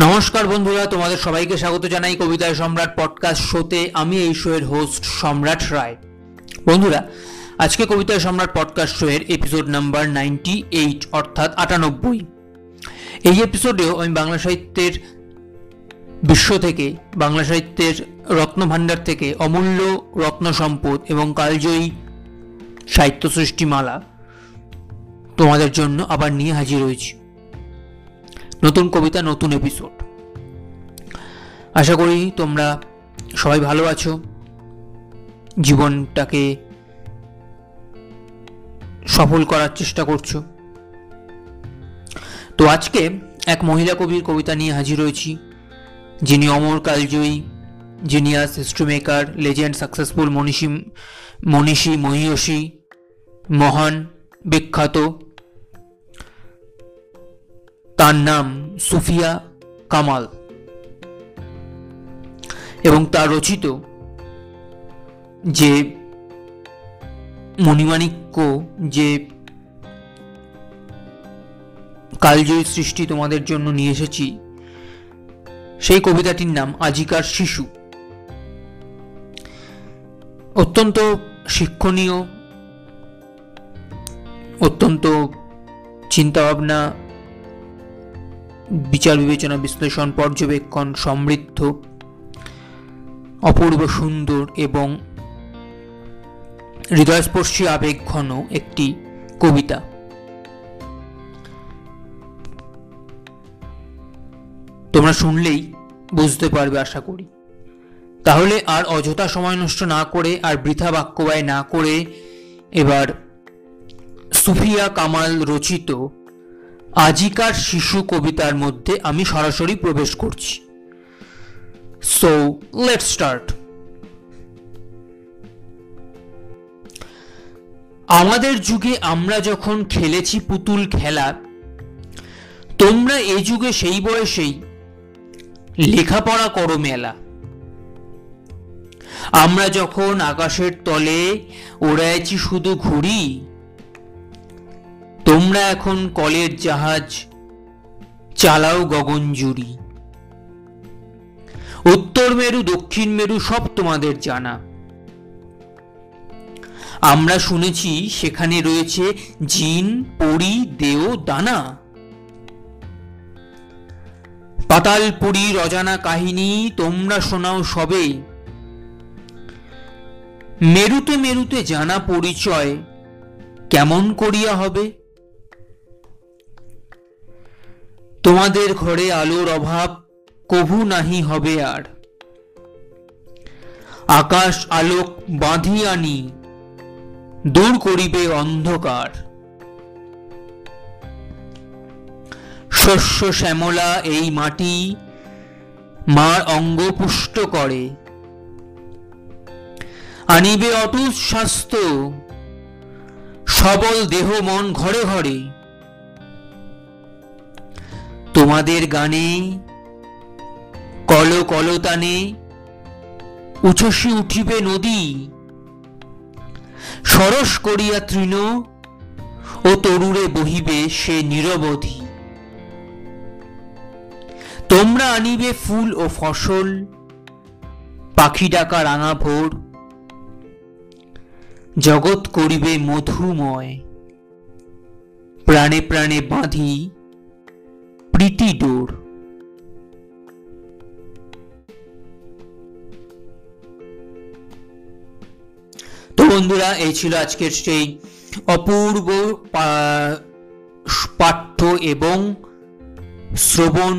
নমস্কার বন্ধুরা, তোমাদের সবাইকে স্বাগত জানাই কবিতায় সম্রাট পডকাস্ট শোতে আমি এই শোয়ের হোস্ট সম্রাট রায়। বন্ধুরা, আজকে কবিতায় সম্রাট পডকাস্ট শোয়ের এপিসোড নাম্বার নাইনটি এইট অর্থাৎ আটানব্বই। এই এপিসোডেও আমি বাংলা সাহিত্যের বিশ্ব থেকে, বাংলা সাহিত্যের রত্নভাণ্ডার থেকে অমূল্য রত্ন সম্পদ এবং কালজয়ী সাহিত্য সৃষ্টিমালা তোমাদের জন্য আবার নিয়ে হাজির হয়েছি। নতুন কবিতা, নতুন এপিসোড আশা করি তোমরা সবাই ভালো আছো। জীবনটাকে সফল করার চেষ্টা করছ। তো আজকে এক মহিলা কবির কবিতা নিয়ে হাজির হয়েছি, যিনি অমর কালজয়ী genius history maker legend successful মনীষী মনীষী, মহিয়সী, মহান, বিখ্যাত। তার নাম সুফিয়া কামাল এবং তার রচিত যে মণিমাণিক্য, যে কালজয়ী সৃষ্টি তোমাদের জন্য নিয়ে এসেছি, সেই কবিতাটির নাম আজিকার শিশু। অত্যন্ত শিক্ষণীয়, অত্যন্ত চিন্তাভাবনা বিচার বিবেচনা বিশ্লেষণ পর্যবেক্ষণ সমৃদ্ধ, অপূর্ব সুন্দর এবং হৃদয়স্পর্শী আবেগ ঘন একটি কবিতা। তোমরা শুনলেই বুঝতে পারবে আশা করি। তাহলে আর অযথা সময় নষ্ট না করে আর বৃথা বাক্যবায় না করে এবার সুফিয়া কামাল রচিত আজিকার শিশু কবিতার মধ্যে আমি সরাসরি প্রবেশ করছি। সো লেট স্টার্ট আমাদের যুগে আমরা যখন খেলেছি পুতুল খেলা, তোমরা এ যুগে সেই বয়সেই লেখাপড়া করো মেলা। আমরা যখন আকাশের তলে ওড়াইছি শুধু ঘুড়ি তোমরা এখন কলের জাহাজ চালাও গগন জুড়ি। উত্তর মেরু, দক্ষিণ মেরু সব তোমাদের জানা। আমরা শুনেছি সেখানে রয়েছে জিন, পরি, দেও, দানা। পাতালপুরীর অজানা কাহিনী, তোমরা শোনাও সবে। মেরুতে মেরুতে জানা পরিচয় কেমন করিয়া হবে? তোমাদের ঘরে আলোর অভাব কভু নাহি হবে আর। আকাশ আলোক বাঁধি আনি দূর করিবে অন্ধকার। শস্য শ্যামলা এই মাটি মার অঙ্গ পুষ্ট করে। আনিবে অটুট স্বাস্থ্য, সবল দেহ মন ঘরে ঘরে। তোমাদের গানে কল কলতানে উচ্ছ্বসী উঠিবে নদী। সরস করিয়া তৃণ ও তরুরে বহিবে সে নিরবধি। তোমরা আনিবে ফুল ও ফসল, পাখি ডাকা রাঙা ভোর। জগৎ করিবে মধুময়। প্রাণে প্রাণে বাঁধি প্রীতি ডোর। তো বন্ধুরা, এই ছিল আজকের সেই অপূর্ব পাঠ্য এবং শ্রবণ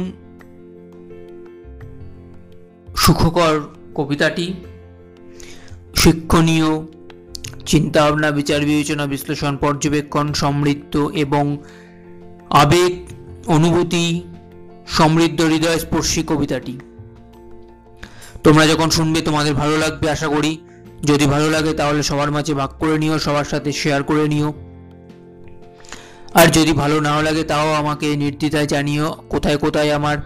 সুখকর কবিতাটি। শিক্ষণীয় চিন্তাভাবনা, বিচার, বিবেচনা, বিশ্লেষণ, পর্যবেক্ষণ, সমৃদ্ধ এবং আবেগ অনুভূতি, সমৃদ্ধ হৃদয়স্পর্শী কবিতাটি। তোমরা যখন শুনবে তোমাদের ভালো লাগবে আশা করি। যদি ভালো লাগে তাহলে সবার মাঝে ভাগ করে নিও, সবার সাথে শেয়ার করে নিও। আর যদি ভালো নাও লাগে তাও আমাকে নির্দ্বিধায় জানিও, কোথায় কোথায় আমার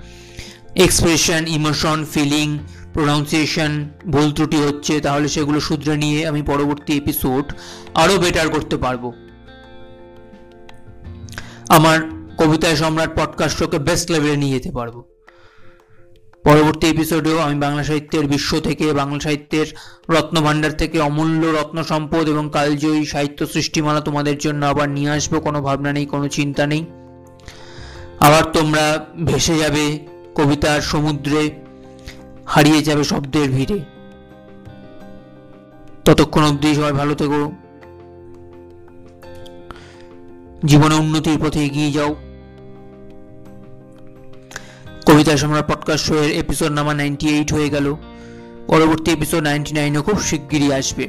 এক্সপ্রেশন ইমোশন ফিলিং প্রোনাউন্সিয়েশন ভুল ত্রুটি হচ্ছে, তাহলে সেগুলো শুধরে নিয়ে আমি পরবর্তী এপিসোড আরও বেটার করতে পারব। আমার কবিতায় সম্রাট পডকাস্টকে বেস্ট লেভেলে নিয়ে যেতে পারব। পরবর্তী এপিসোডেও আমি বাংলা সাহিত্যের বিশ্ব থেকে, বাংলা সাহিত্যের রত্নভাণ্ডার থেকে অমূল্য রত্ন সম্পদ এবং কালজয়ী সাহিত্য সৃষ্টিমালা তোমাদের জন্য আবার নিয়ে আসব। কোনো ভাবনা নেই, কোনো চিন্তা নেই। আবার তোমরা ভেসে যাবে কবিতার সমুদ্রে, হারিয়ে যাবে শব্দের ভিড়ে। ততক্ষণ অবধি সবাই ভালো থেকো। জীবনে উন্নতির পথে এগিয়ে যাও। কবিতা সম্রাট পডকাস্ট শোয়ের এপিসোড নাম্বার নাইনটি এইট হয়ে গেল। পরবর্তী এপিসোড নাইনটি নাইনও খুব শিগগিরই আসবে।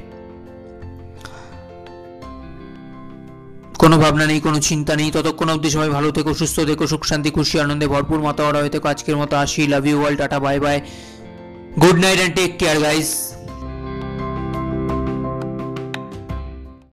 কোনো ভাবনা নেই, কোনো চিন্তা নেই। ততক্ষণ অবধি সবাই ভালো থেকো, সুস্থ থেকো, সুখ, শান্তি, খুশি, আনন্দে ভরপুর মাতাওয়ারা হয়ে থেকো আজকের মতো আসি। Love you all tata bye bye good night and take care guys